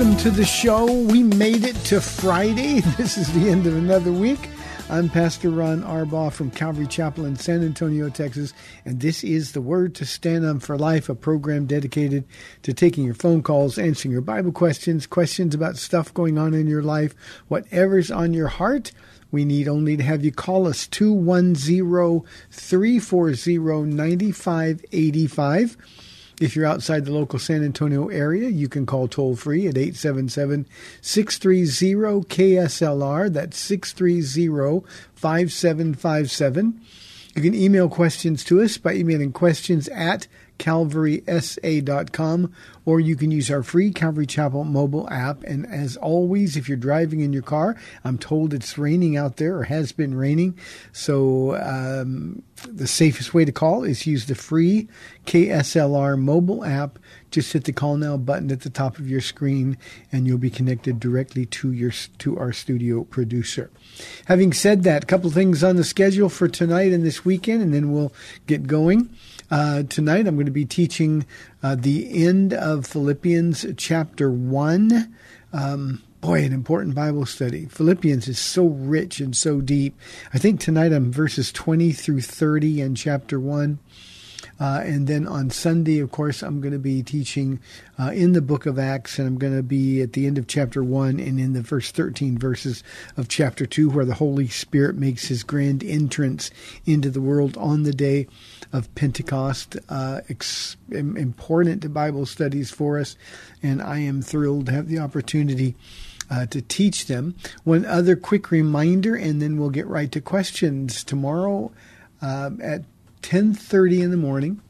Welcome to the show. We made it to Friday. This is the end of another week. I'm Pastor Ron Arbaugh from Calvary Chapel in San Antonio, Texas, and this is the Word to Stand On for Life, a program dedicated to taking your phone calls, answering your Bible questions, questions about stuff going on in your life, whatever's on your heart. We need only to have you call us 210 340 9585. If you're outside the local San Antonio area, you can call toll free at 877 630 KSLR. That's 630 5757. You can email questions to us by emailing questions at calvarysa.com or you can use our free Calvary Chapel mobile app. And as always, if you're driving in your car, I'm told it's raining out there or has been raining. So um, the safest way to call is use the free KSLR mobile app. Just hit the call now button at the top of your screen and you'll be connected directly to your to our studio producer. Having said that, a couple things on the schedule for tonight and this weekend and then we'll get going. Uh, tonight I'm going to be teaching uh, the end of Philippians chapter 1. Um, boy, an important Bible study. Philippians is so rich and so deep. I think tonight I'm verses 20 through 30 in chapter 1. Uh, and then on Sunday, of course, I'm going to be teaching uh, in the book of Acts, and I'm going to be at the end of chapter 1 and in the first 13 verses of chapter 2, where the Holy Spirit makes his grand entrance into the world on the day of Pentecost. Uh, ex- important to Bible studies for us, and I am thrilled to have the opportunity. Uh, to teach them. One other quick reminder, and then we'll get right to questions. Tomorrow uh, at 10:30 in the morning.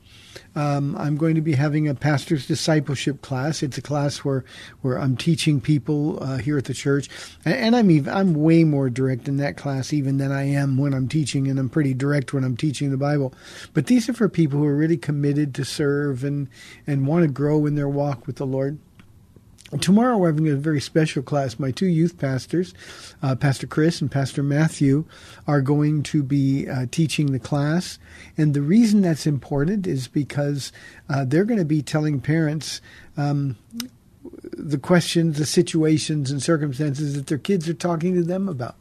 Um, I'm going to be having a pastor's discipleship class. It's a class where where I'm teaching people uh, here at the church, and, and I'm even, I'm way more direct in that class even than I am when I'm teaching, and I'm pretty direct when I'm teaching the Bible. But these are for people who are really committed to serve and and want to grow in their walk with the Lord. Tomorrow we're having a very special class. My two youth pastors, uh, Pastor Chris and Pastor Matthew, are going to be uh, teaching the class. And the reason that's important is because uh, they're going to be telling parents um, the questions, the situations, and circumstances that their kids are talking to them about.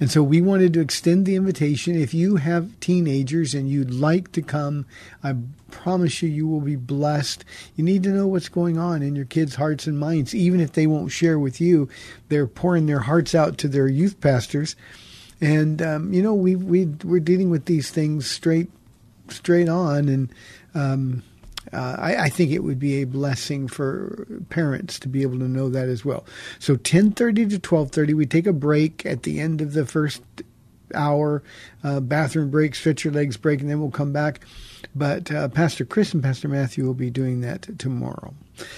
And so we wanted to extend the invitation. If you have teenagers and you'd like to come, I promise you, you will be blessed. You need to know what's going on in your kids' hearts and minds. Even if they won't share with you, they're pouring their hearts out to their youth pastors. And, um, you know, we, we, we're dealing with these things straight, straight on. And, um, uh, I, I, think it would be a blessing for parents to be able to know that as well. So 10:30 to 12:30, we take a break at the end of the first hour, uh, bathroom break, stretch your legs break, and then we'll come back. But uh, Pastor Chris and Pastor Matthew will be doing that tomorrow.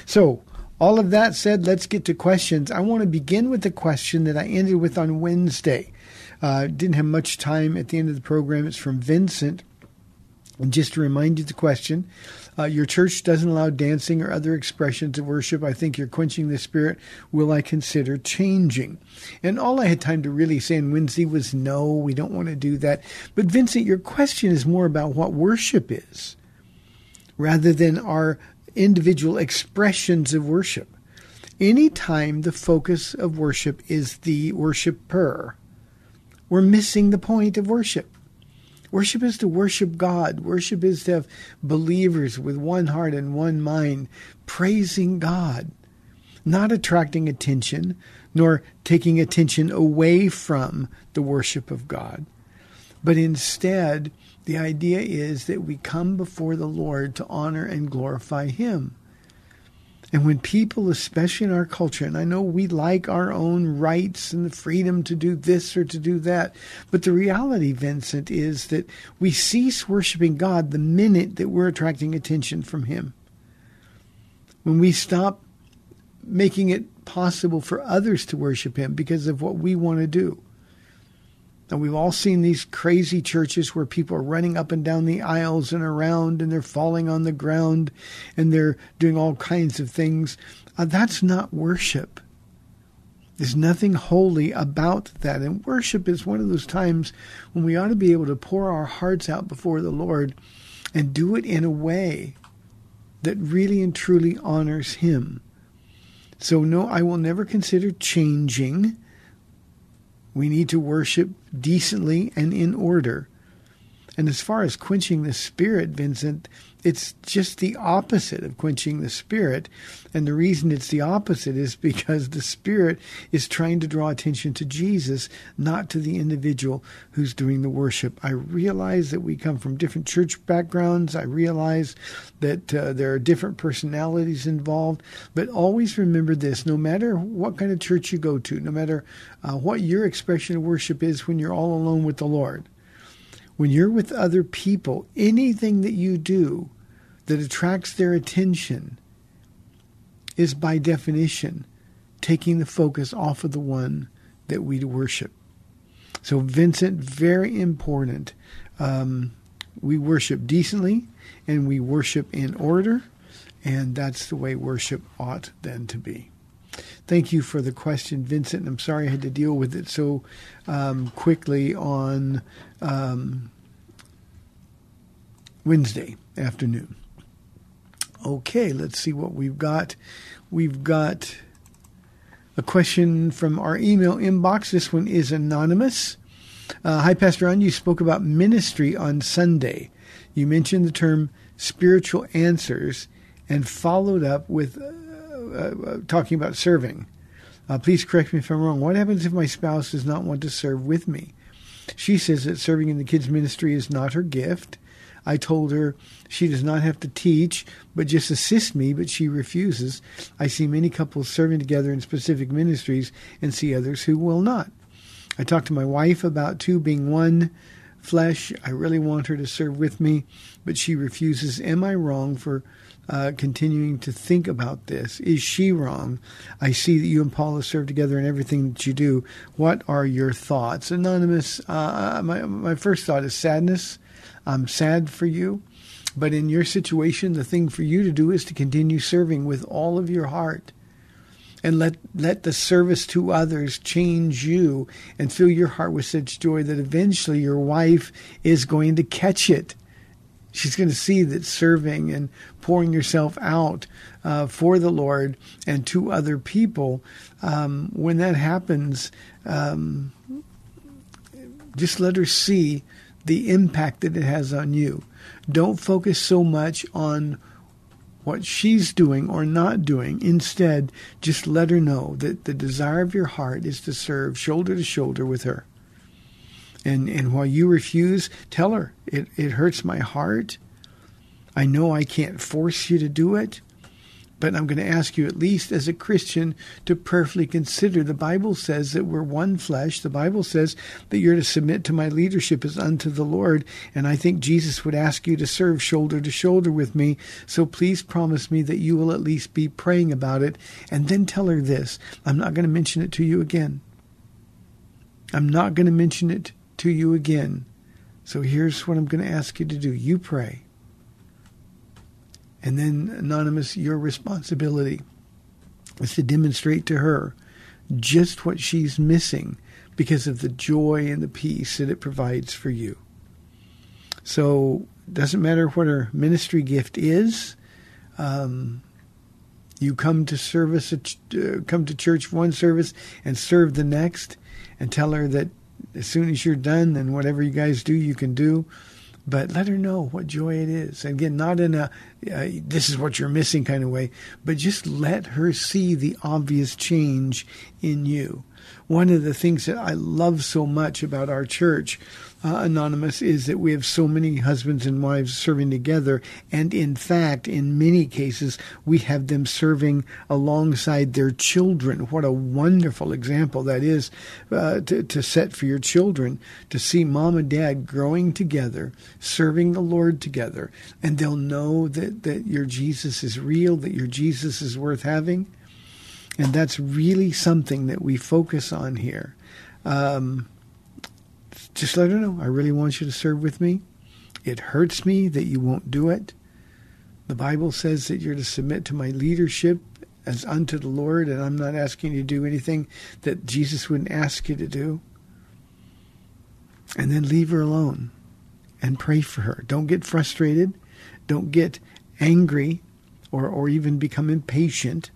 So. All of that said, let's get to questions. I want to begin with the question that I ended with on Wednesday. Uh, didn't have much time at the end of the program. It's from Vincent. And just to remind you the question, Uh, your church doesn't allow dancing or other expressions of worship. I think you're quenching the spirit. Will I consider changing? And all I had time to really say on Wednesday was no, we don't want to do that. But Vincent, your question is more about what worship is rather than our individual expressions of worship. Anytime the focus of worship is the worshiper, we're missing the point of worship. Worship is to worship God. Worship is to have believers with one heart and one mind praising God, not attracting attention, nor taking attention away from the worship of God. But instead, the idea is that we come before the Lord to honor and glorify Him. And when people, especially in our culture, and I know we like our own rights and the freedom to do this or to do that, but the reality, Vincent, is that we cease worshiping God the minute that we're attracting attention from Him. When we stop making it possible for others to worship Him because of what we want to do. And we've all seen these crazy churches where people are running up and down the aisles and around and they're falling on the ground and they're doing all kinds of things. Uh, that's not worship. There's nothing holy about that. And worship is one of those times when we ought to be able to pour our hearts out before the Lord and do it in a way that really and truly honors Him. So, no, I will never consider changing we need to worship decently and in order. And as far as quenching the spirit, Vincent, it's just the opposite of quenching the spirit. And the reason it's the opposite is because the spirit is trying to draw attention to Jesus, not to the individual who's doing the worship. I realize that we come from different church backgrounds. I realize that uh, there are different personalities involved. But always remember this no matter what kind of church you go to, no matter uh, what your expression of worship is when you're all alone with the Lord when you're with other people, anything that you do that attracts their attention is by definition taking the focus off of the one that we worship. So, Vincent, very important. Um, we worship decently and we worship in order, and that's the way worship ought then to be. Thank you for the question, Vincent. I'm sorry I had to deal with it so um, quickly on um, Wednesday afternoon. Okay, let's see what we've got. We've got a question from our email inbox. This one is anonymous. Uh, Hi, Pastor Ron. You spoke about ministry on Sunday. You mentioned the term spiritual answers and followed up with uh, uh, talking about serving. Uh, please correct me if I'm wrong. What happens if my spouse does not want to serve with me? She says that serving in the kids' ministry is not her gift I told her she does not have to teach, but just assist me, but she refuses. I see many couples serving together in specific ministries and see others who will not. I talked to my wife about two being one flesh. I really want her to serve with me, but she refuses. Am I wrong for uh, continuing to think about this? Is she wrong? I see that you and Paula serve together in everything that you do. What are your thoughts? Anonymous, uh, my, my first thought is sadness. I'm sad for you. But in your situation, the thing for you to do is to continue serving with all of your heart. And let, let the service to others change you and fill your heart with such joy that eventually your wife is going to catch it. She's going to see that serving and pouring yourself out uh, for the Lord and to other people, um, when that happens, um, just let her see the impact that it has on you. Don't focus so much on what she's doing or not doing. Instead, just let her know that the desire of your heart is to serve shoulder to shoulder with her. And and while you refuse, tell her it, it hurts my heart. I know I can't force you to do it. But I'm going to ask you, at least as a Christian, to prayerfully consider. The Bible says that we're one flesh. The Bible says that you're to submit to my leadership as unto the Lord. And I think Jesus would ask you to serve shoulder to shoulder with me. So please promise me that you will at least be praying about it. And then tell her this I'm not going to mention it to you again. I'm not going to mention it to you again. So here's what I'm going to ask you to do you pray. And then, Anonymous, your responsibility is to demonstrate to her just what she's missing because of the joy and the peace that it provides for you. So, doesn't matter what her ministry gift is. Um, you come to service, uh, come to church one service and serve the next, and tell her that as soon as you're done, then whatever you guys do, you can do. But let her know what joy it is. Again, not in a uh, this is what you're missing kind of way, but just let her see the obvious change in you. One of the things that I love so much about our church uh, Anonymous is that we have so many husbands and wives serving together. And in fact, in many cases, we have them serving alongside their children. What a wonderful example that is uh, to, to set for your children to see mom and dad growing together, serving the Lord together. And they'll know that, that your Jesus is real, that your Jesus is worth having. And that's really something that we focus on here. Um, just let her know, I really want you to serve with me. It hurts me that you won't do it. The Bible says that you're to submit to my leadership as unto the Lord, and I'm not asking you to do anything that Jesus wouldn't ask you to do. And then leave her alone and pray for her. Don't get frustrated. Don't get angry or, or even become impatient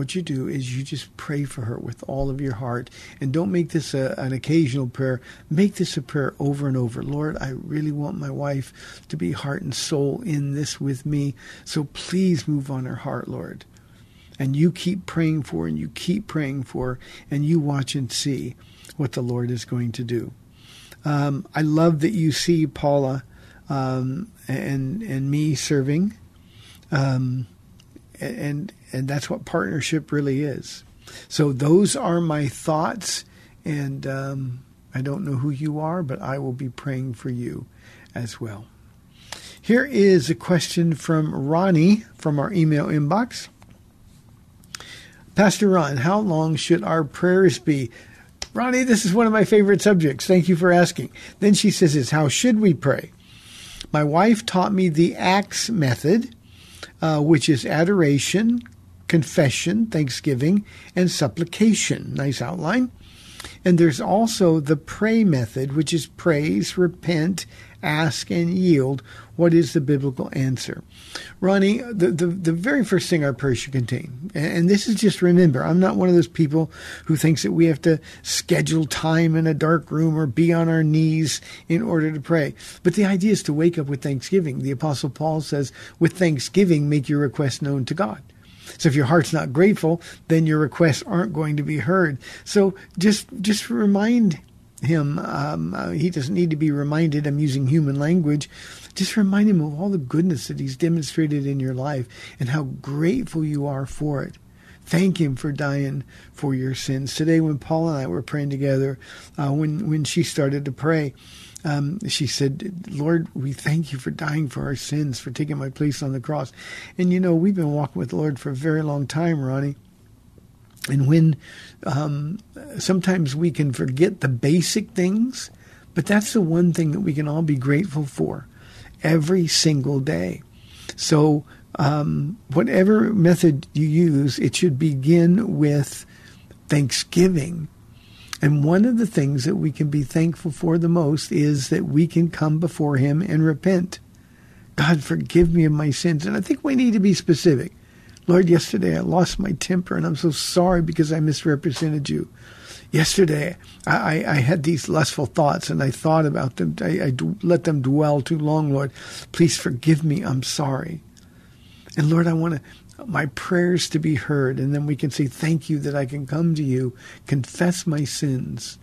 what you do is you just pray for her with all of your heart. And don't make this a, an occasional prayer. Make this a prayer over and over. Lord, I really want my wife to be heart and soul in this with me. So please move on her heart, Lord. And you keep praying for and you keep praying for and you watch and see what the Lord is going to do. Um, I love that you see Paula um, and and me serving. Um, and and that's what partnership really is. So those are my thoughts, and um, I don't know who you are, but I will be praying for you as well. Here is a question from Ronnie from our email inbox. Pastor Ron, how long should our prayers be? Ronnie, this is one of my favorite subjects. Thank you for asking. Then she says, "Is how should we pray?" My wife taught me the ACTS method, uh, which is adoration, confession, thanksgiving, and supplication. Nice outline. And there's also the pray method, which is praise, repent, ask, and yield. What is the biblical answer? Ronnie, the, the, the very first thing our prayer should contain, and this is just remember, I'm not one of those people who thinks that we have to schedule time in a dark room or be on our knees in order to pray. But the idea is to wake up with thanksgiving. The Apostle Paul says, with thanksgiving, make your request known to God. So if your heart's not grateful, then your requests aren't going to be heard. So just just remind him. Um, uh, he doesn't need to be reminded. I'm using human language. Just remind him of all the goodness that he's demonstrated in your life and how grateful you are for it. Thank him for dying for your sins. Today, when Paula and I were praying together, uh, when when she started to pray, um, she said, Lord, we thank you for dying for our sins, for taking my place on the cross. And you know, we've been walking with the Lord for a very long time, Ronnie. And when um, sometimes we can forget the basic things, but that's the one thing that we can all be grateful for every single day. So, um, whatever method you use, it should begin with thanksgiving and one of the things that we can be thankful for the most is that we can come before Him and repent. God, forgive me of my sins. And I think we need to be specific. Lord, yesterday I lost my temper and I'm so sorry because I misrepresented you. Yesterday I, I had these lustful thoughts and I thought about them. I, I let them dwell too long, Lord. Please forgive me. I'm sorry. And Lord, I want my prayers to be heard. And then we can say, Thank you that I can come to you, confess my sins,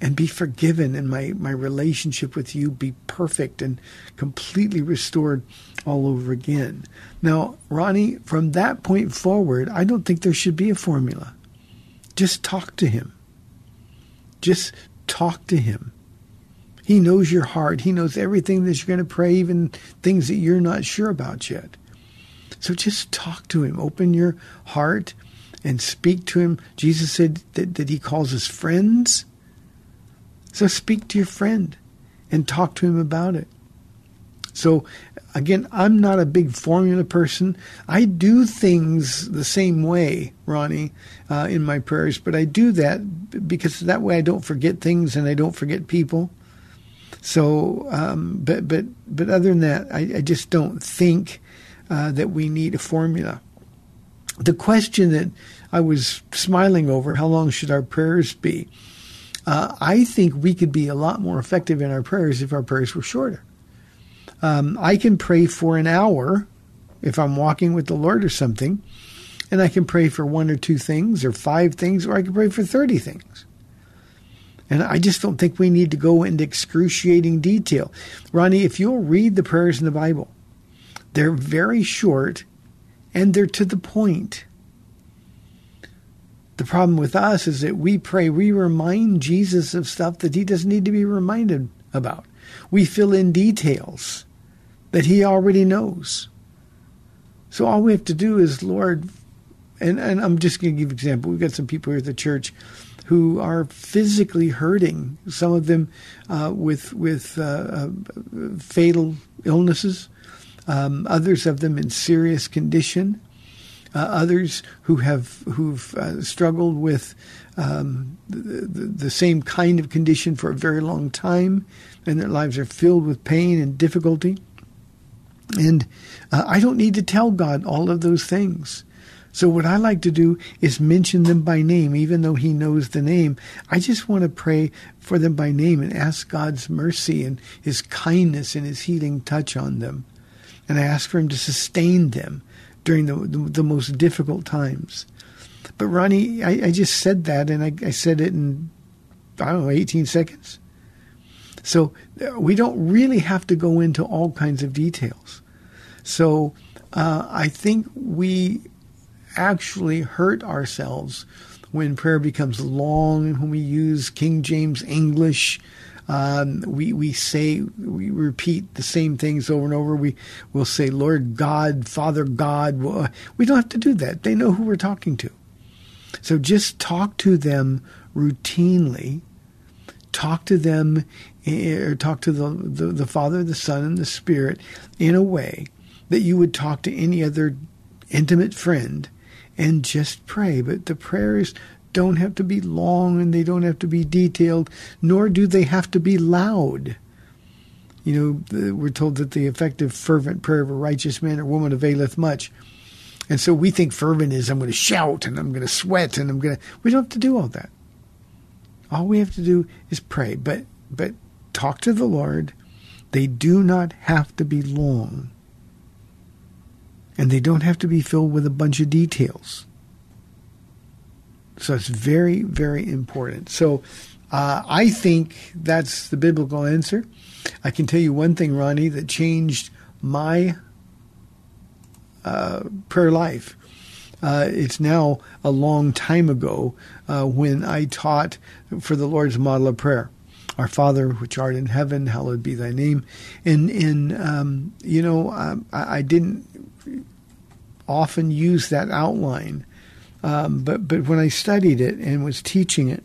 and be forgiven, and my, my relationship with you be perfect and completely restored all over again. Now, Ronnie, from that point forward, I don't think there should be a formula. Just talk to him. Just talk to him. He knows your heart. He knows everything that you're going to pray, even things that you're not sure about yet. So just talk to him. Open your heart and speak to him. Jesus said that, that he calls us friends. So speak to your friend and talk to him about it. So again, I'm not a big formula person. I do things the same way, Ronnie, uh, in my prayers, but I do that because that way I don't forget things and I don't forget people. So, um, but but but other than that, I, I just don't think uh, that we need a formula. The question that I was smiling over: How long should our prayers be? Uh, I think we could be a lot more effective in our prayers if our prayers were shorter. Um, I can pray for an hour if I'm walking with the Lord or something, and I can pray for one or two things or five things, or I can pray for 30 things. And I just don't think we need to go into excruciating detail. Ronnie, if you'll read the prayers in the Bible, they're very short and they're to the point. The problem with us is that we pray, we remind Jesus of stuff that he doesn't need to be reminded about. We fill in details that he already knows. So all we have to do is, Lord, and, and I'm just going to give an example. We've got some people here at the church who are physically hurting. Some of them uh, with with uh, uh, fatal illnesses. Um, others of them in serious condition. Uh, others who have who've uh, struggled with um, the, the, same kind of condition for a very long time, and their lives are filled with pain and difficulty. And uh, I don't need to tell God all of those things. So what I like to do is mention them by name, even though He knows the name. I just want to pray for them by name and ask God's mercy and His kindness and His healing touch on them. And I ask for Him to sustain them during the, the, the most difficult times. But Ronnie, I, I just said that, and I, I said it in, I don't know, 18 seconds. So uh, we don't really have to go into all kinds of details. So uh, I think we actually hurt ourselves when prayer becomes long and when we use King James English. Um, we we say we repeat the same things over and over. We will say Lord God, Father God. We don't have to do that. They know who we're talking to. So just talk to them routinely. Talk to them, eh, or talk to the, the, the Father, the Son, and the Spirit in a way that you would talk to any other intimate friend and just pray. But the prayers don't have to be long and they don't have to be detailed, nor do they have to be loud. You know, we're told that the effective, fervent prayer of a righteous man or woman availeth much. And so we think fervent is I'm going to shout and I'm going to sweat and I'm going to. We don't have to do all that. All we have to do is pray. But but talk to the Lord. They do not have to be long and they don't have to be filled with a bunch of details. So it's very, very important. So uh, I think that's the biblical answer. I can tell you one thing, Ronnie, that changed my uh, prayer life. Uh, it's now a long time ago uh, when I taught for the Lord's model of prayer. Our Father, which art in heaven, hallowed be thy name. And, and um, you know, um, I, I didn't often use that outline. Um, but but when I studied it and was teaching it,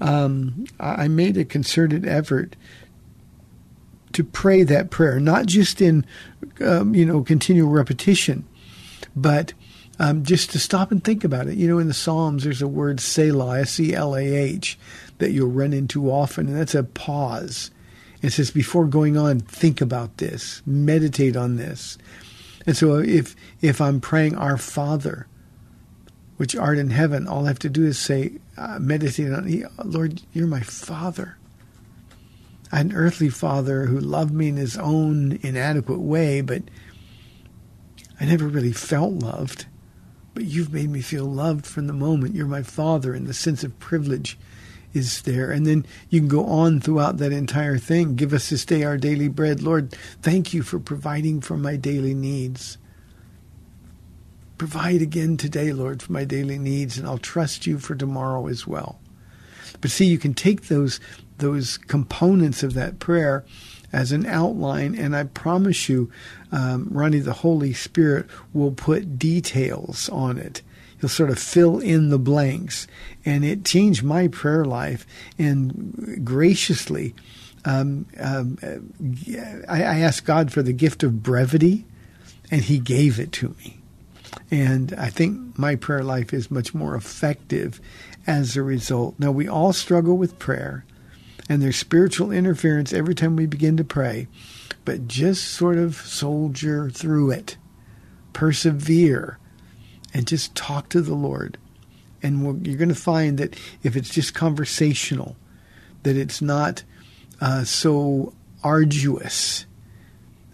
um, I made a concerted effort to pray that prayer, not just in um, you know continual repetition, but um, just to stop and think about it. You know, in the Psalms, there's a word Selah, S E L A H, that you'll run into often, and that's a pause. It says, before going on, think about this, meditate on this. And so if if I'm praying our Father, which art in heaven, all I have to do is say, uh, meditate on, Lord, you're my Father. An earthly father who loved me in his own inadequate way, but I never really felt loved. But you've made me feel loved from the moment you're my father, and the sense of privilege is there. And then you can go on throughout that entire thing. Give us this day our daily bread. Lord, thank you for providing for my daily needs. Provide again today, Lord, for my daily needs, and I'll trust you for tomorrow as well. But see, you can take those those components of that prayer as an outline, and I promise you, um, Ronnie, the Holy Spirit will put details on it he'll sort of fill in the blanks. And it changed my prayer life. And graciously, um, um, I, I asked God for the gift of brevity, and He gave it to me. And I think my prayer life is much more effective as a result. Now, we all struggle with prayer, and there's spiritual interference every time we begin to pray, but just sort of soldier through it, persevere, and just talk to the Lord. And you're going to find that if it's just conversational, that it's not uh, so arduous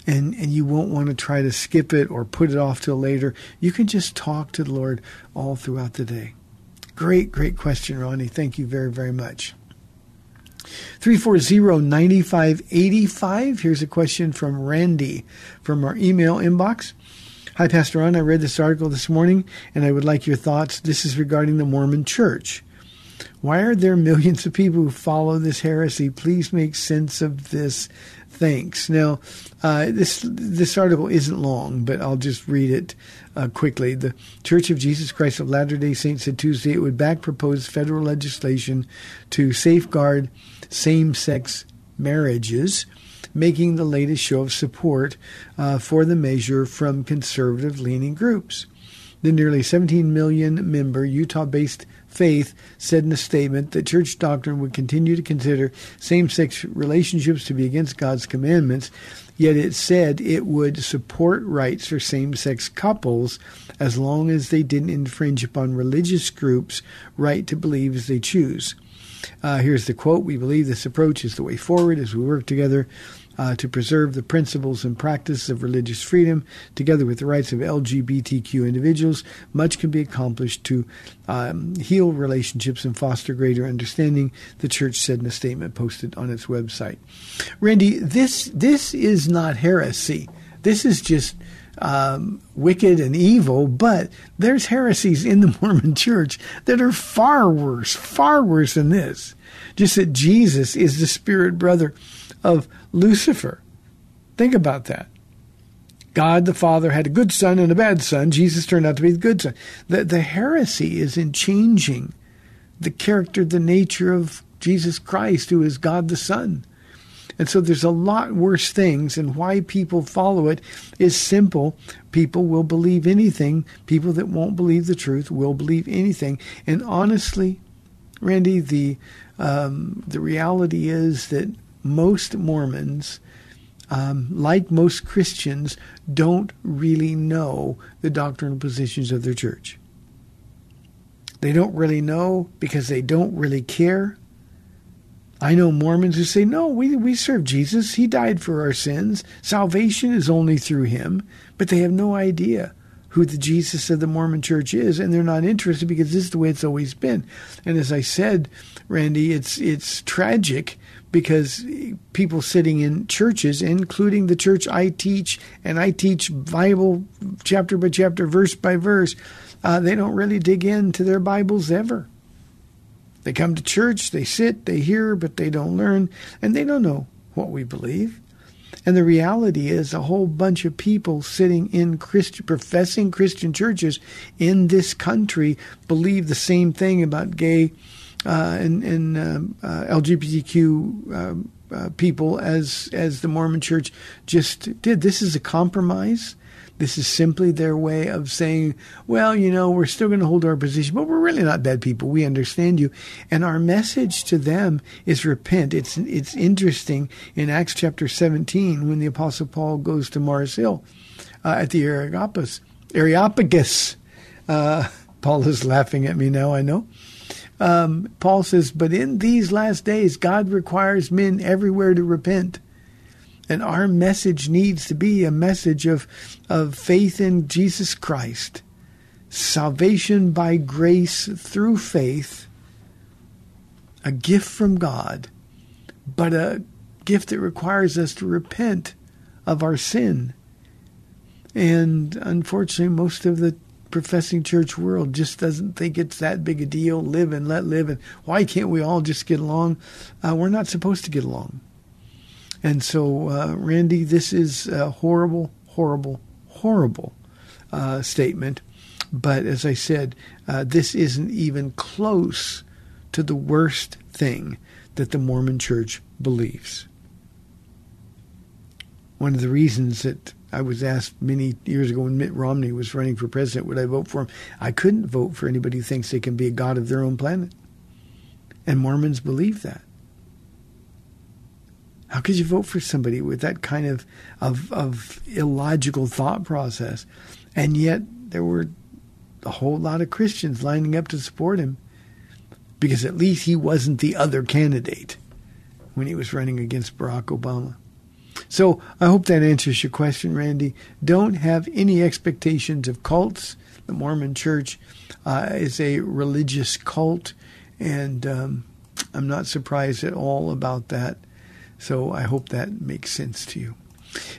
and and you won't want to try to skip it or put it off till later. You can just talk to the Lord all throughout the day. Great, great question, Ronnie. Thank you very, very much. 340-9585. Here's a question from Randy from our email inbox. Hi, Pastor Ron. I read this article this morning and I would like your thoughts. This is regarding the Mormon Church. Why are there millions of people who follow this heresy? Please make sense of this. Thanks. Now, uh, this this article isn't long, but I'll just read it uh, quickly. The Church of Jesus Christ of Latter Day Saints said Tuesday it would back proposed federal legislation to safeguard same-sex marriages making the latest show of support uh, for the measure from conservative leaning groups. The nearly 17 million member Utah based Faith said in a statement that church doctrine would continue to consider same sex relationships to be against God's commandments, yet it said it would support rights for same sex couples as long as they didn't infringe upon religious groups' right to believe as they choose. Uh, here's the quote We believe this approach is the way forward as we work together uh, to preserve the principles and practice of religious freedom, together with the rights of LGBTQ individuals. Much can be accomplished to um, heal relationships and foster greater understanding. The church said in a statement posted on its website. Randy, this this is not heresy. This is just um, wicked and evil, but there's heresies in the Mormon church that are far worse, far worse than this. Just that Jesus is the spirit brother of Lucifer. Think about that. God the Father had a good son and a bad son. Jesus turned out to be the good son. The, the heresy is in changing the character, the nature of Jesus Christ, who is God the Son. And so there's a lot worse things, and why people follow it is simple. People will believe anything. People that won't believe the truth will believe anything. And honestly, Randy, the um, the reality is that most Mormons, um, like most Christians, don't really know the doctrinal positions of their church. They don't really know because they don't really care. I know Mormons who say, no, we, we serve Jesus. He died for our sins. Salvation is only through him. But they have no idea who the Jesus of the Mormon church is, and they're not interested because this is the way it's always been. And as I said, Randy, it's it's tragic because people sitting in churches, including the church I teach, and I teach Bible chapter by chapter, verse by verse, uh, they don't really dig into their Bibles ever. They come to church, they sit, they hear, but they don't learn, and they don't know what we believe. And the reality is, a whole bunch of people sitting in Christian, professing Christian churches in this country believe the same thing about gay and, and LGBTQ people as as the Mormon Church just did. This is a compromise. This is simply their way of saying, well, you know, we're still going to hold our position, but we're really not bad people. We understand you. And our message to them is repent. It's, it's interesting in Acts chapter 17 when the Apostle Paul goes to Mars Hill uh, at the Areopagus. Areopagus. Uh, Paul is laughing at me now, I know. Um, Paul says, But in these last days, God requires men everywhere to repent. And our message needs to be a message of, of faith in Jesus Christ, salvation by grace through faith, a gift from God, but a gift that requires us to repent of our sin. And unfortunately, most of the professing church world just doesn't think it's that big a deal. Live and let live. And why can't we all just get along? Uh, we're not supposed to get along. And so, uh, Randy, this is a horrible, horrible, horrible uh, statement. But as I said, uh, this isn't even close to the worst thing that the Mormon church believes. one of the reasons that I was asked many years ago when Mitt Romney was running for president, would I vote for him? I couldn't vote for anybody who thinks they can be a god of their own planet. And Mormons believe that. How could you vote for somebody with that kind of, of, of illogical thought process? And yet there were a whole lot of Christians lining up to support him because at least he wasn't the other candidate when he was running against Barack Obama. So I hope that answers your question, Randy. Don't have any expectations of cults. The Mormon Church uh, is a religious cult, and um, I'm not surprised at all about that. So I hope that makes sense to you.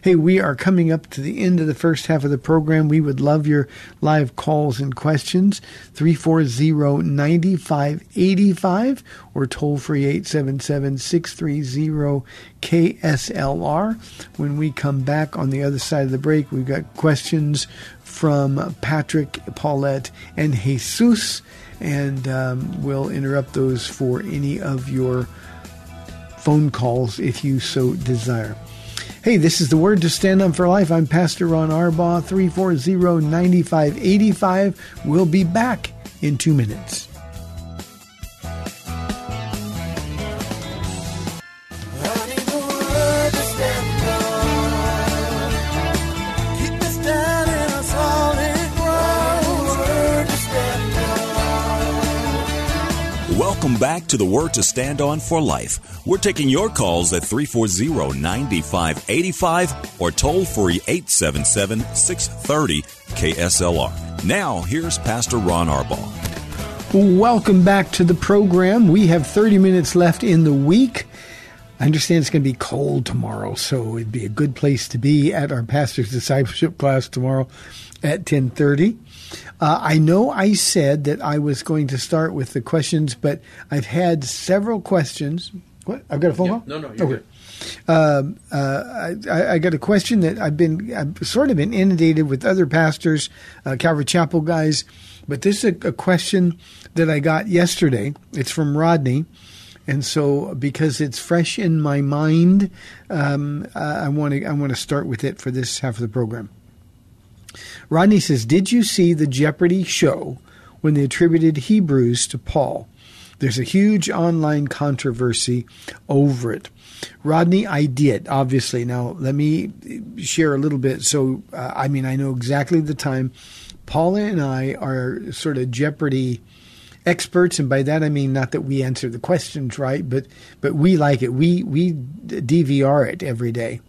Hey, we are coming up to the end of the first half of the program. We would love your live calls and questions. 340-9585 or toll free 877-630-KSLR. When we come back on the other side of the break, we've got questions from Patrick, Paulette, and Jesus, and um, we'll interrupt those for any of your phone calls if you so desire. Hey, this is the word to stand on for life. I'm Pastor Ron Arbaugh, 340 9585. We'll be back in two minutes. Welcome back to the Word to Stand On for Life. We're taking your calls at 340 9585 or toll free 877 630 KSLR. Now, here's Pastor Ron Arbaugh. Welcome back to the program. We have 30 minutes left in the week. I understand it's going to be cold tomorrow, so it'd be a good place to be at our pastor's discipleship class tomorrow at 1030. Uh, I know I said that I was going to start with the questions, but I've had several questions. What? I've got a phone Yeah, call? no, no, you're good. Um, uh, I, I got a question that I've been I've sort of been inundated with other pastors, uh, Calvary Chapel guys, but this is a, a question that I got yesterday. It's from Rodney, and so because it's fresh in my mind, um, I want to I want to start with it for this half of the program. Rodney says, Did you see the Jeopardy show when they attributed Hebrews to Paul? There's a huge online controversy over it. Rodney, I did, obviously. Now, let me share a little bit. So, uh, I mean, I know exactly the time. Paula and I are sort of Jeopardy experts, and by that I mean not that we answer the questions right, but but we like it. We we DVR it every day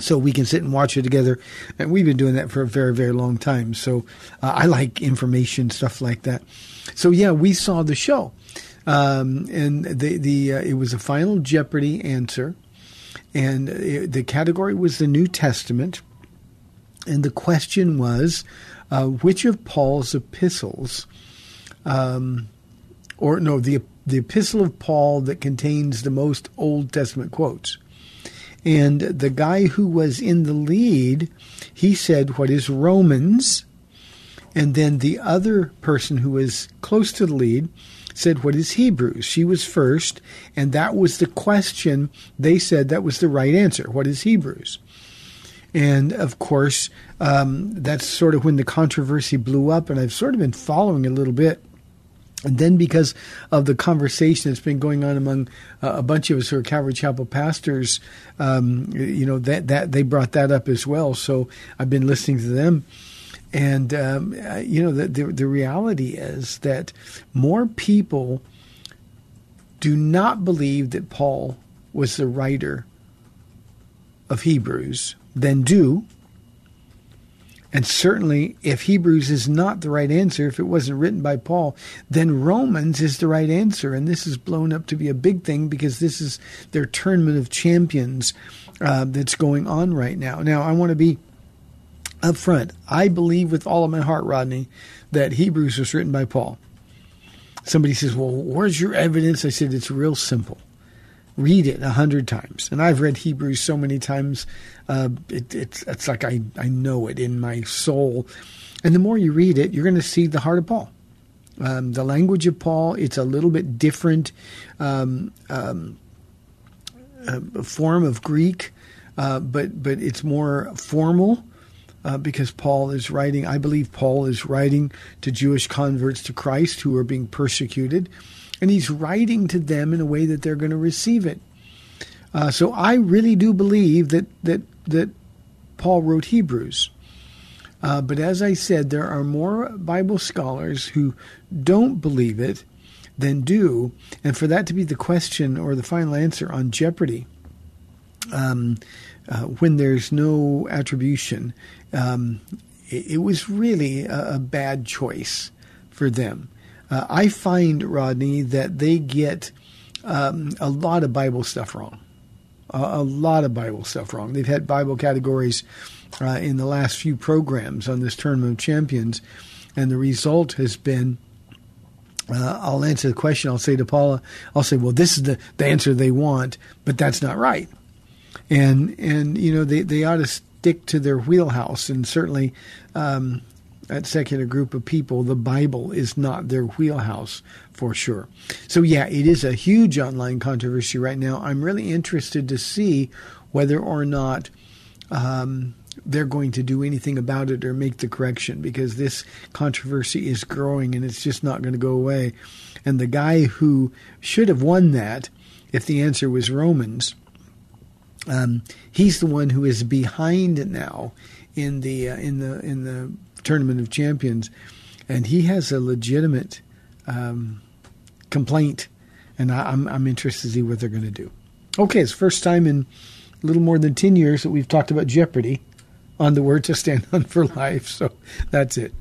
so we can sit and watch it together. And we've been doing that for a very, very long time. So uh, I like information stuff like that. So yeah, we saw the show, um, and the the uh, it was a Final Jeopardy answer, and it, the category was the New Testament, and the question was, uh, which of Paul's epistles, um, or no, the the epistle of Paul that contains the most Old Testament quotes. And the guy who was in the lead, he said, What is Romans? And then the other person who was close to the lead said, What is Hebrews? She was first, and that was the question. They said that was the right answer. What is Hebrews? And of course, um, that's sort of when the controversy blew up, and I've sort of been following a little bit. And then, because of the conversation that's been going on among uh, a bunch of us who are Calvary Chapel pastors, um, you know that that they brought that up as well. So I've been listening to them, and um, uh, you know the, the the reality is that more people do not believe that Paul was the writer of Hebrews than do. And certainly, if Hebrews is not the right answer, if it wasn't written by Paul, then Romans is the right answer. And this is blown up to be a big thing because this is their tournament of champions uh, that's going on right now. Now, I want to be upfront. I believe with all of my heart, Rodney, that Hebrews was written by Paul. Somebody says, Well, where's your evidence? I said, It's real simple read it a hundred times. And I've read Hebrews so many times, uh, it, it's it's like I, I know it in my soul. And the more you read it, you're going to see the heart of Paul. Um, the language of Paul, it's a little bit different um, um, uh, form of Greek. uh, but but it's more formal. Uh, because Paul is writing, I believe Paul is writing to Jewish converts to Christ who are being persecuted, and he's writing to them in a way that they're going to receive it. Uh, so I really do believe that that that Paul wrote Hebrews. Uh, but as I said, there are more Bible scholars who don't believe it than do, and for that to be the question or the final answer on jeopardy, um, uh, when there's no attribution, um, it, it, was really a, a, bad choice for them. Uh, I find, Rodney, that they get um, a lot of Bible stuff wrong. A, a, lot of Bible stuff wrong. They've had Bible categories uh, in the last few programs on this Tournament of Champions, and the result has been. Uh, I'll answer the question. I'll say to Paula, I'll say, well, this is the, the answer they want, but that's not right and and you know they they ought to stick to their wheelhouse, and certainly. Um, that secular group of people, the Bible is not their wheelhouse for sure. So, yeah, it is a huge online controversy right now. I'm really interested to see whether or not um, they're going to do anything about it or make the correction because this controversy is growing and it's just not going to go away. And the guy who should have won that, if the answer was Romans, um, he's the one who is behind now in the uh, in the in the tournament of champions, and he has a legitimate um, complaint, and I, am I'm, I'm interested to see what they're going to do. Okay, it's first time in a little more than ten years that we've talked about Jeopardy on the word to stand on for life. So that's it.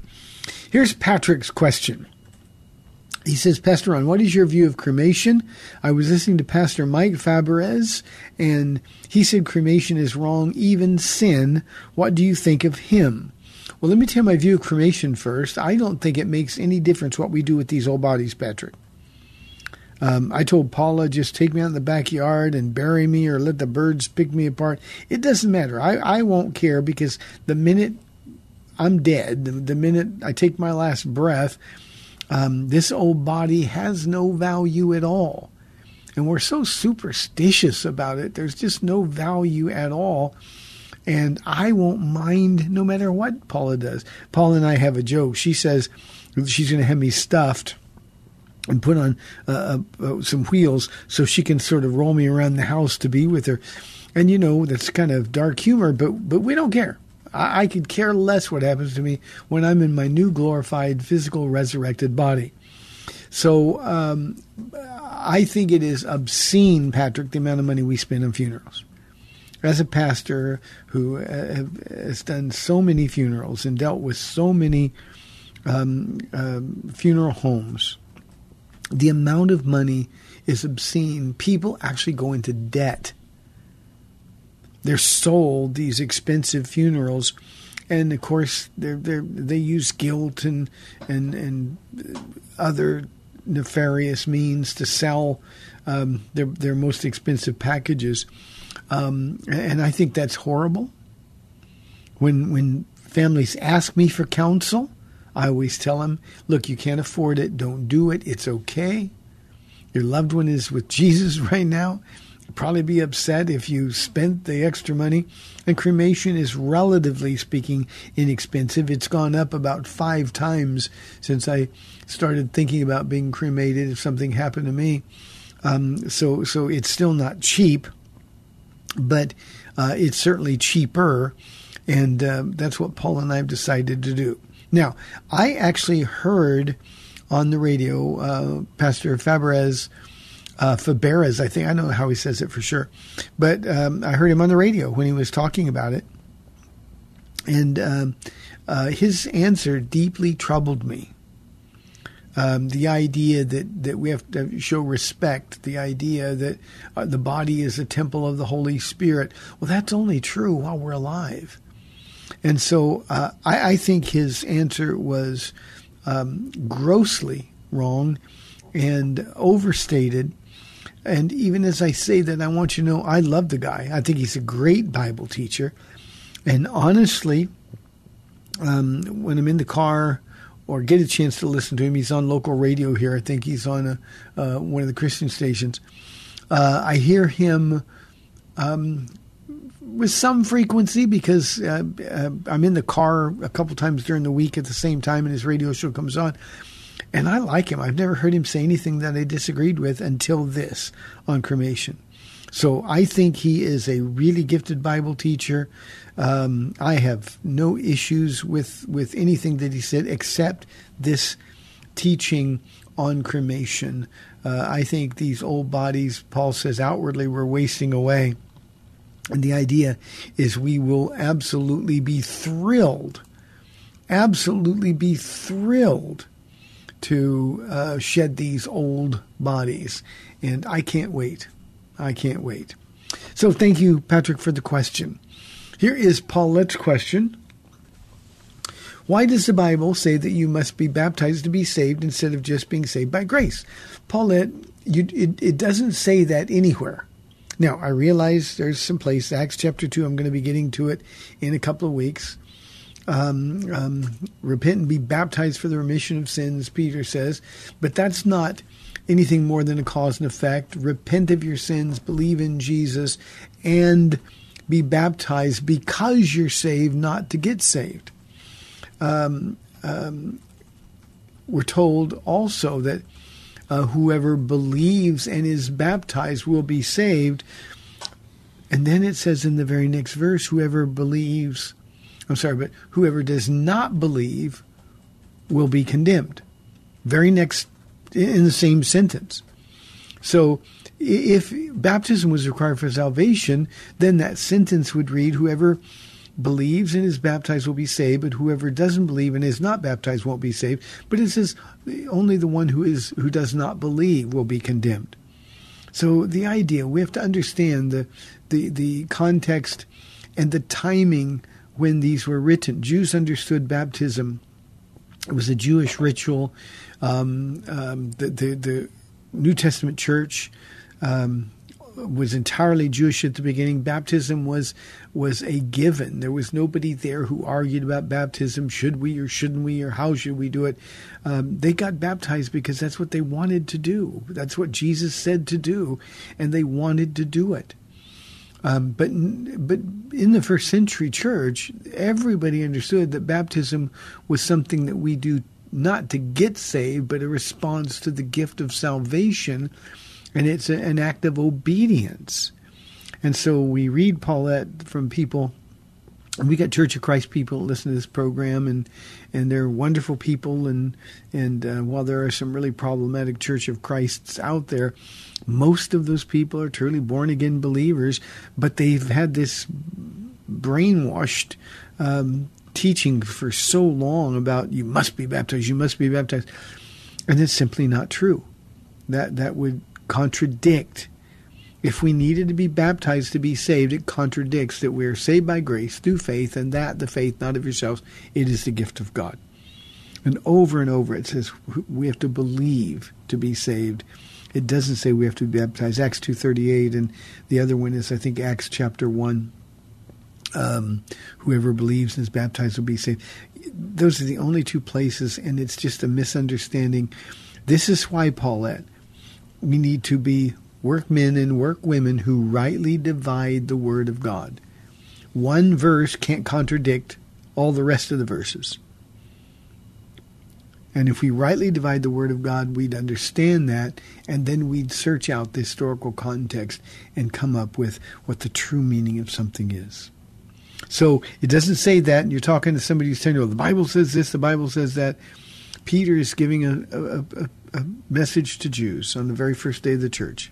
Here's Patrick's question. He says, Pastor Ron, what is your view of cremation? I was listening to Pastor Mike Fabarez, and he said cremation is wrong, even sin. What do you think of him? Well, let me tell you my view of cremation first. I don't think it makes any difference what we do with these old bodies, Patrick. Um, I told Paula, just take me out in the backyard and bury me or let the birds pick me apart. It doesn't matter. I, I won't care because the minute I'm dead, the, the minute I take my last breath, um, this old body has no value at all. And we're so superstitious about it. There's just no value at all. And I won't mind no matter what Paula does. Paula and I have a joke. She says she's going to have me stuffed and put on uh, uh, uh, some wheels so she can sort of roll me around the house to be with her. And you know that's kind of dark humor, but but we don't care. I, I could care less what happens to me when I'm in my new glorified, physical, resurrected body. So um, I think it is obscene, Patrick, the amount of money we spend on funerals. As a pastor who uh, has done so many funerals and dealt with so many um, uh, funeral homes, the amount of money is obscene. People actually go into debt they're sold these expensive funerals, and of course they they they use guilt and and and other nefarious means to sell um, their their most expensive packages, um, and I think that's horrible. When when families ask me for counsel, I always tell them, "Look, you can't afford it. Don't do it. It's okay. Your loved one is with Jesus right now." probably be upset if you spent the extra money. And cremation is relatively speaking inexpensive. It's gone up about five times since I started thinking about being cremated if something happened to me. Um, so so it's still not cheap, but uh, it's certainly cheaper, and uh, that's what Paula and I have decided to do. Now, I actually heard on the radio uh, Pastor Fabrez uh, Faberez, I think. I don't know how he says it for sure. But um, I heard him on the radio when he was talking about it. And um, uh, his answer deeply troubled me. Um, the idea that, that we have to show respect, the idea that uh, the body is a temple of the Holy Spirit. Well, that's only true while we're alive. And so uh, I, I, think his answer was um, grossly wrong and overstated and even as I say that, I want you to know I love the guy. I think he's a great Bible teacher. And honestly, um, when I'm in the car or get a chance to listen to him, he's on local radio here. I think he's on a, uh, one of the Christian stations. Uh, I hear him um, with some frequency because uh, uh, I'm in the car a couple times during the week at the same time, and his radio show comes on. And I like him. I've never heard him say anything that I disagreed with until this on cremation. So I think he is a really gifted Bible teacher. Um, I have no issues with with anything that he said except this teaching on cremation. Uh, I think these old bodies, Paul says, outwardly we're wasting away. And the idea is we will absolutely be thrilled, absolutely be thrilled to uh, shed these old bodies. And I can't wait. I can't wait. So thank you, Patrick, for the question. Here is Paulette's question. Why does the Bible say that you must be baptized to be saved instead of just being saved by grace? Paulette, you, it, it doesn't say that anywhere. Now, I realize there's some place, Acts chapter 2, I'm going to be getting to it in a couple of weeks. Um, um, repent and be baptized for the remission of sins, Peter says. But that's not anything more than a cause and effect. Repent of your sins, believe in Jesus, and be baptized because you're saved, not to get saved. Um, um, we're told also that uh, whoever believes and is baptized will be saved. And then it says in the very next verse, whoever believes, I'm sorry, but whoever does not believe will be condemned. Very next, in the same sentence. So if baptism was required for salvation, then that sentence would read, whoever believes and is baptized will be saved, but whoever doesn't believe and is not baptized won't be saved. But it says only the one who is who does not believe will be condemned. So the idea we have to understand the the, the context and the timing when these were written. Jews understood baptism. It was a Jewish ritual. Um, um, the, the, the New Testament church um, was entirely Jewish at the beginning. Baptism was was a given. There was nobody there who argued about baptism. Should we or shouldn't we or how should we do it? Um, they got baptized because that's what they wanted to do. That's what Jesus said to do, and they wanted to do it. Um, but but in the first century church, everybody understood that baptism was something that we do not to get saved, but a response to the gift of salvation and it's an act of obedience. And so we read Paulette from people. We got Church of Christ people listen to this program, and and they're wonderful people. And and uh, while there are some really problematic Church of Christs out there, most of those people are truly born again believers, but they've had this brainwashed um, teaching for so long about you must be baptized, you must be baptized, and it's simply not true. That that would contradict. If we needed to be baptized to be saved, it contradicts that we are saved by grace through faith, and that the faith not of yourselves, it is the gift of God. And over and over it says we have to believe to be saved. It doesn't say we have to be baptized. Acts two thirty eight, and the other one is I think Acts chapter one. Um, whoever believes and is baptized will be saved. Those are the only two places, and it's just a misunderstanding. This is why Paulette we need to be workmen and workwomen who rightly divide the Word of God. One verse can't contradict all the rest of the verses. And if we rightly divide the Word of God, we'd understand that, and then we'd search out the historical context and come up with what the true meaning of something is. So it doesn't say that, and you're talking to somebody who's telling you, oh, the Bible says this, the Bible says that. Peter is giving a, a, a, a message to Jews on the very first day of the church.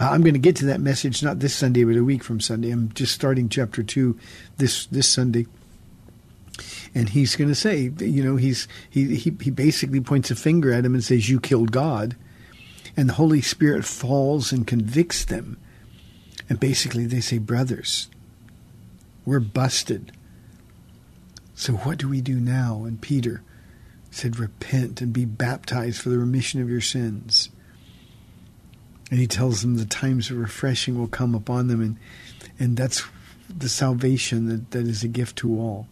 Uh, I'm going to get to that message not this Sunday, but a week from Sunday. I'm just starting chapter two this this Sunday, and he's going to say, you know, he's he, he he basically points a finger at him and says, "You killed God," and the Holy Spirit falls and convicts them, and basically they say, "Brothers, we're busted." So what do we do now? And Peter said, Repent and be baptized for the remission of your sins. And he tells them the times of refreshing will come upon them, and, and that's the salvation that, that is a gift to all.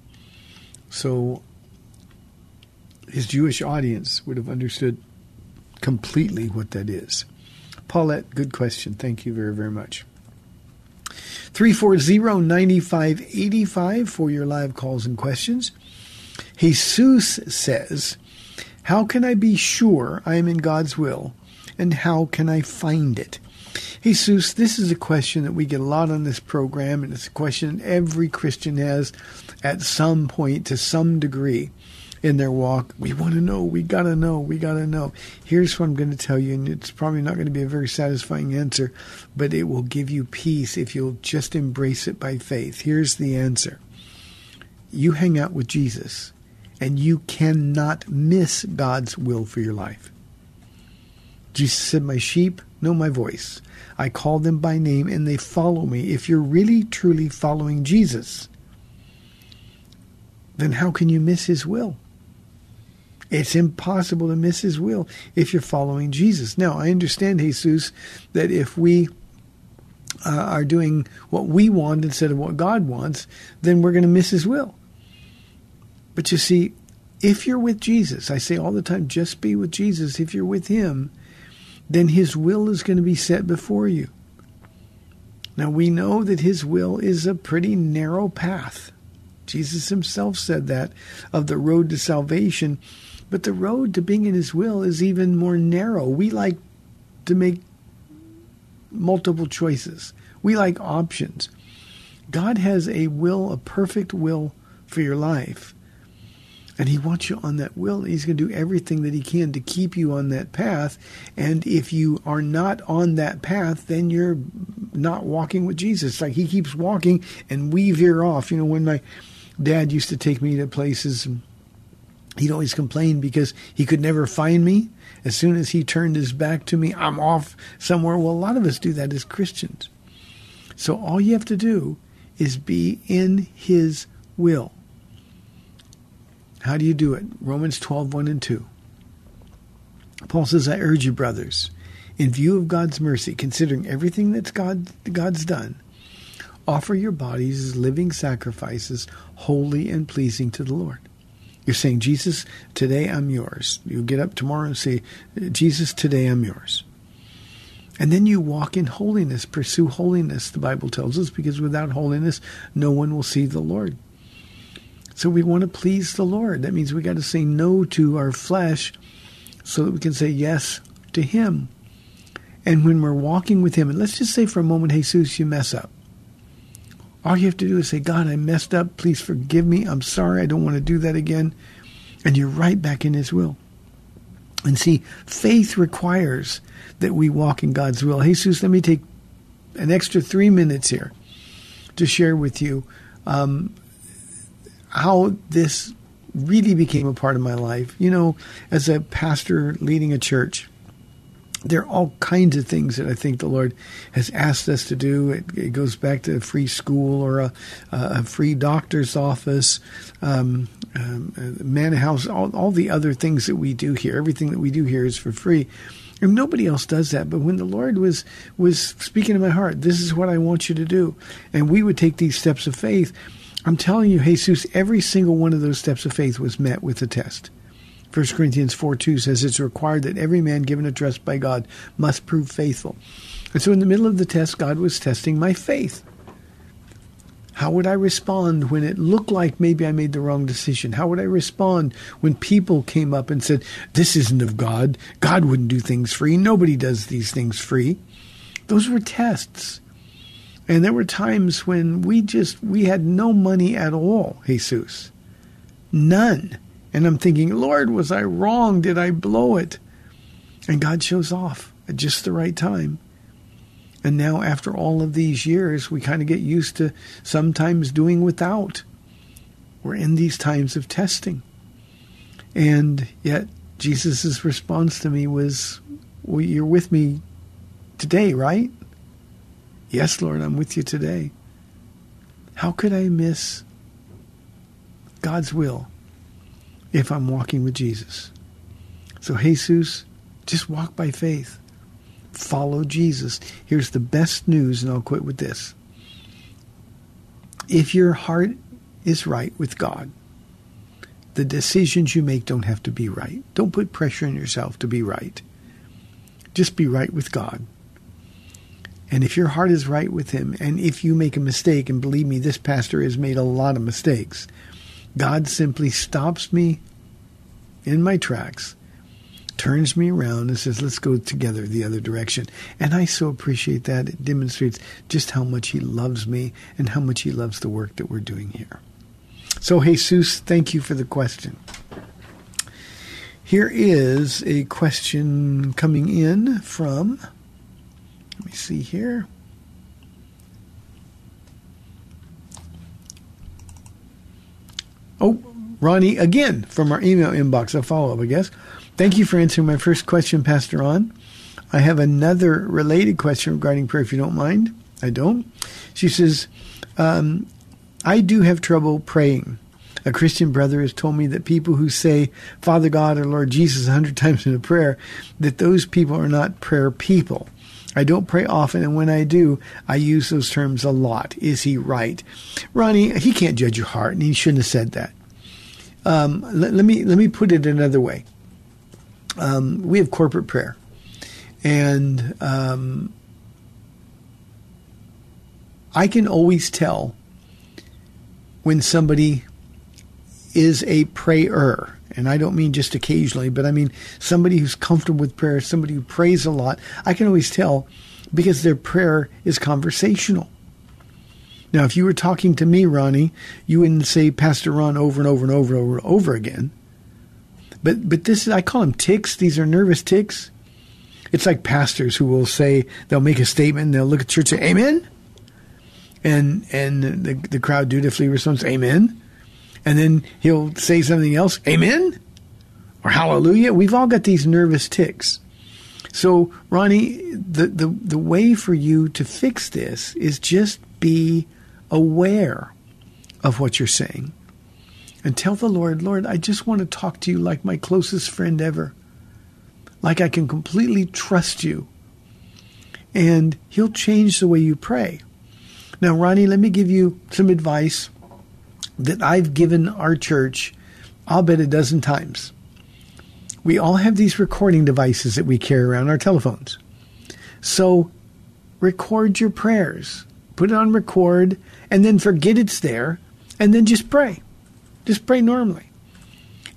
So his Jewish audience would have understood completely what that is. Paulette, good question. Thank you very, very much. 340-9585 for your live calls and questions. Jesus says, How can I be sure I am in God's will? And how can I find it? Jesus, this is a question that we get a lot on this program, and it's a question every Christian has at some point to some degree in their walk. We want to know, we got to know, we got to know. Here's what I'm going to tell you, and it's probably not going to be a very satisfying answer, but it will give you peace if you'll just embrace it by faith. Here's the answer you hang out with Jesus, and you cannot miss God's will for your life. Jesus said, My sheep know my voice. I call them by name and they follow me. If you're really, truly following Jesus, then how can you miss his will? It's impossible to miss his will if you're following Jesus. Now, I understand, Jesus, that if we uh, are doing what we want instead of what God wants, then we're going to miss his will. But you see, if you're with Jesus, I say all the time, just be with Jesus. If you're with him, then his will is going to be set before you. Now, we know that his will is a pretty narrow path. Jesus himself said that of the road to salvation. But the road to being in His will is even more narrow. We like to make multiple choices, we like options. God has a will, a perfect will for your life. And he wants you on that will. He's going to do everything that he can to keep you on that path. And if you are not on that path, then you're not walking with Jesus. Like he keeps walking and we veer off. You know, when my dad used to take me to places he'd always complain because he could never find me. As soon as he turned his back to me, I'm off somewhere. Well, a lot of us do that as Christians. So all you have to do is be in his will. How do you do it? Romans 12, 1 and 2. Paul says, I urge you, brothers, in view of God's mercy, considering everything that God, God's done, offer your bodies as living sacrifices, holy and pleasing to the Lord. You're saying, Jesus, today I'm yours. You get up tomorrow and say, Jesus, today I'm yours. And then you walk in holiness, pursue holiness, the Bible tells us, because without holiness, no one will see the Lord. So we want to please the Lord. That means we got to say no to our flesh so that we can say yes to Him. And when we're walking with Him, and let's just say for a moment, Jesus, you mess up. All you have to do is say, God, I messed up. Please forgive me. I'm sorry. I don't want to do that again. And you're right back in His will. And see, faith requires that we walk in God's will. Jesus, let me take an extra three minutes here to share with you um, how this really became a part of my life. You know, as a pastor leading a church, there are all kinds of things that I think the Lord has asked us to do. It, it goes back to a free school or a, a free doctor's office, um, um, manor house, all, all the other things that we do here. Everything that we do here is for free. And nobody else does that. But when the Lord was was speaking to my heart, this is what I want you to do, and we would take these steps of faith. I'm telling you, Jesus, every single one of those steps of faith was met with a test. 1 Corinthians 4 2 says it's required that every man given a trust by God must prove faithful. And so in the middle of the test, God was testing my faith. How would I respond when it looked like maybe I made the wrong decision? How would I respond when people came up and said, This isn't of God? God wouldn't do things free. Nobody does these things free. Those were tests. And there were times when we just we had no money at all, Jesus. None. And I'm thinking, Lord, was I wrong? Did I blow it? And God shows off at just the right time. And now, after all of these years, we kind of get used to sometimes doing without. We're in these times of testing. And yet, Jesus' response to me was, Well, you're with me today, right? Yes, Lord, I'm with you today. How could I miss God's will if I'm walking with Jesus. So, Jesus, just walk by faith. Follow Jesus. Here's the best news, and I'll quit with this. If your heart is right with God, the decisions you make don't have to be right. Don't put pressure on yourself to be right. Just be right with God. And if your heart is right with Him, and if you make a mistake, and believe me, this pastor has made a lot of mistakes, God simply stops me in my tracks, turns me around, and says, let's go together the other direction. And I so appreciate that. It demonstrates just how much He loves me and how much He loves the work that we're doing here. So, Jesus, thank you for the question. Here is a question coming in from, let me see here. Oh, Ronnie, again, from our email inbox, a follow up, I guess. Thank you for answering my first question, Pastor Ron. I have another related question regarding prayer, if you don't mind. I don't. She says, um, I do have trouble praying. A Christian brother has told me that people who say Father God or Lord Jesus a hundred times in a prayer, that those people are not prayer people. I don't pray often, and when I do, I use those terms a lot. Is he right? Ronnie, he can't judge your heart, and he shouldn't have said that. Um, let, let, me let me put it another way. Um, we have corporate prayer, and um, I can always tell when somebody is a prayer. And I don't mean just occasionally, but I mean somebody who's comfortable with prayer, somebody who prays a lot. I can always tell because their prayer is conversational. Now, if you were talking to me, Ronnie, you wouldn't say Pastor Ron over and over and over and over and over again. But but this I call them tics. These are nervous tics. It's like pastors who will say they'll make a statement, they'll look at church and say Amen, and and the the crowd dutifully responds Amen, and then he'll say something else Amen or Hallelujah. We've all got these nervous tics. So Ronnie, the the the way for you to fix this is just be aware of what you're saying and tell the Lord, Lord, I just want to talk to you like my closest friend ever, like I can completely trust you. And He'll change the way you pray. Now, Ronnie, let me give you some advice that I've given our church, I'll bet a dozen times. We all have these recording devices that we carry around our telephones. So record your prayers, put it on record, and then forget it's there, and then just pray. Just pray normally.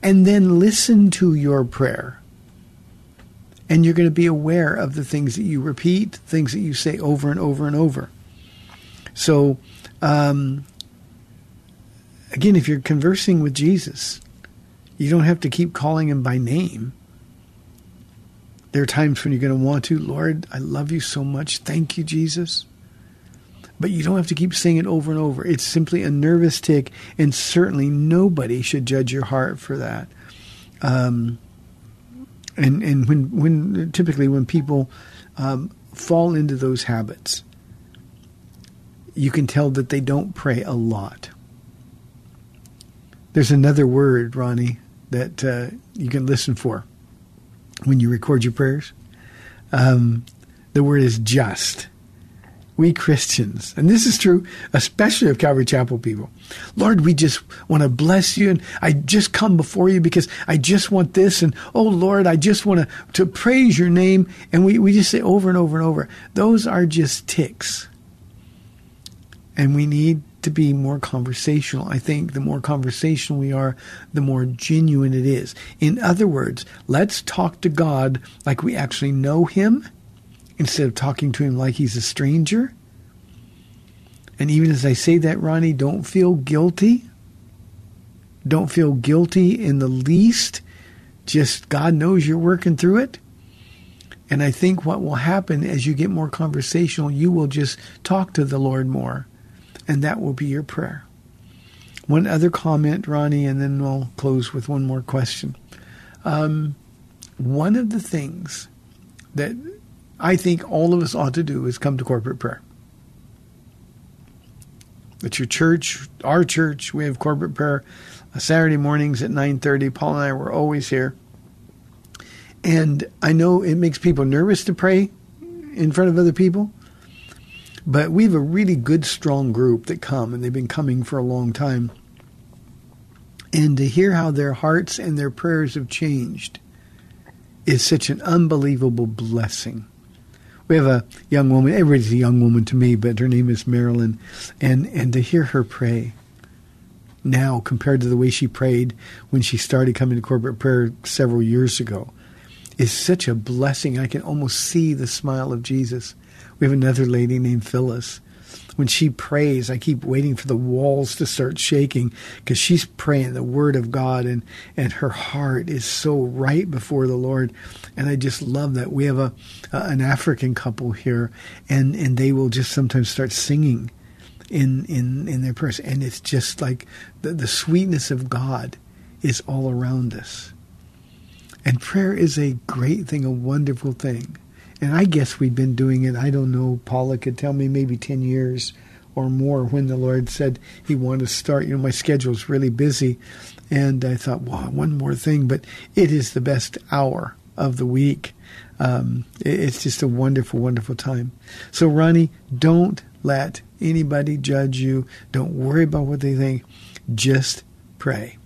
And then listen to your prayer. And you're going to be aware of the things that you repeat, things that you say over and over and over. So, um, again, if you're conversing with Jesus, you don't have to keep calling him by name. There are times when you're going to want to, Lord, I love you so much. Thank you, Jesus. But you don't have to keep saying it over and over. It's simply a nervous tic, and certainly nobody should judge your heart for that. Um, and and when when typically when people um, fall into those habits, you can tell that they don't pray a lot. There's another word, Ronnie, that uh, you can listen for when you record your prayers. Um, the word is just. We Christians, and this is true, especially of Calvary Chapel people. Lord, we just want to bless you, and I just come before you because I just want this, and oh Lord, I just want to, to praise your name. And we, we just say over and over and over. Those are just tics. And we need to be more conversational. I think the more conversational we are, the more genuine it is. In other words, let's talk to God like we actually know Him instead of talking to Him like He's a stranger. And even as I say that, Ronnie, don't feel guilty. Don't feel guilty in the least. Just God knows you're working through it. And I think what will happen as you get more conversational, you will just talk to the Lord more and that will be your prayer. One other comment, Ronnie, and then we'll close with one more question. Um, one of the things that I think all of us ought to do is come to corporate prayer. At your church, our church, we have corporate prayer uh, Saturday mornings at 9:30. Paula and I were always here. And I know it makes people nervous to pray in front of other people. But we have a really good, strong group that come, and they've been coming for a long time. And to hear how their hearts and their prayers have changed is such an unbelievable blessing. We have a young woman. Everybody's a young woman to me, but her name is Marilyn, and and to hear her pray now compared to the way she prayed when she started coming to corporate prayer several years ago is such a blessing. I can almost see the smile of Jesus. We have another lady named Phyllis. When she prays, I keep waiting for the walls to start shaking because she's praying the word of God and, and her heart is so right before the Lord. And I just love that. We have a, an African couple here and, and they will just sometimes start singing in, in, in their prayers. And it's just like the, the sweetness of God is all around us. And prayer is a great thing, a wonderful thing. And I guess we'd been doing it, I don't know, Paula could tell me maybe 10 years or more when the Lord said he wanted to start. You know, my schedule's really busy. And I thought, wow, one more thing. But it is the best hour of the week. Um, it's just a wonderful, wonderful time. So, Ronnie, don't let anybody judge you. Don't worry about what they think. Just pray.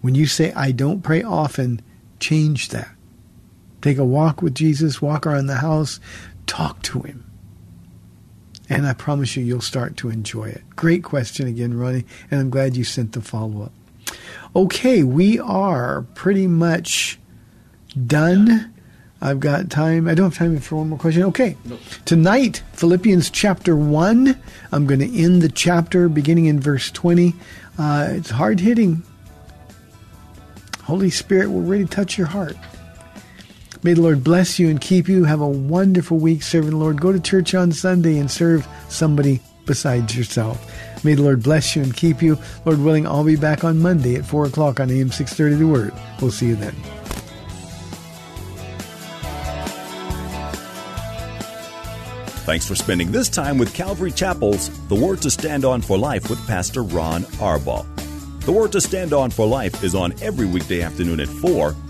When you say, I don't pray often, change that. Take a walk with Jesus, walk around the house, talk to him. And I promise you, you'll start to enjoy it. Great question again, Ronnie, and I'm glad you sent the follow up. Okay, we are pretty much done. I've got time. I don't have time for one more question. Okay. Tonight, Philippians chapter 1. I'm going to end the chapter beginning in verse 20. Uh, it's hard hitting. Holy Spirit will really touch your heart. May the Lord bless you and keep you. Have a wonderful week serving the Lord. Go to church on Sunday and serve somebody besides yourself. May the Lord bless you and keep you. Lord willing, I'll be back on Monday at 4 o'clock on AM 630 The Word. We'll see you then. Thanks for spending this time with Calvary Chapel's The Word to Stand On for Life with Pastor Ron Arbaugh. The Word to Stand On for Life is on every weekday afternoon at 4,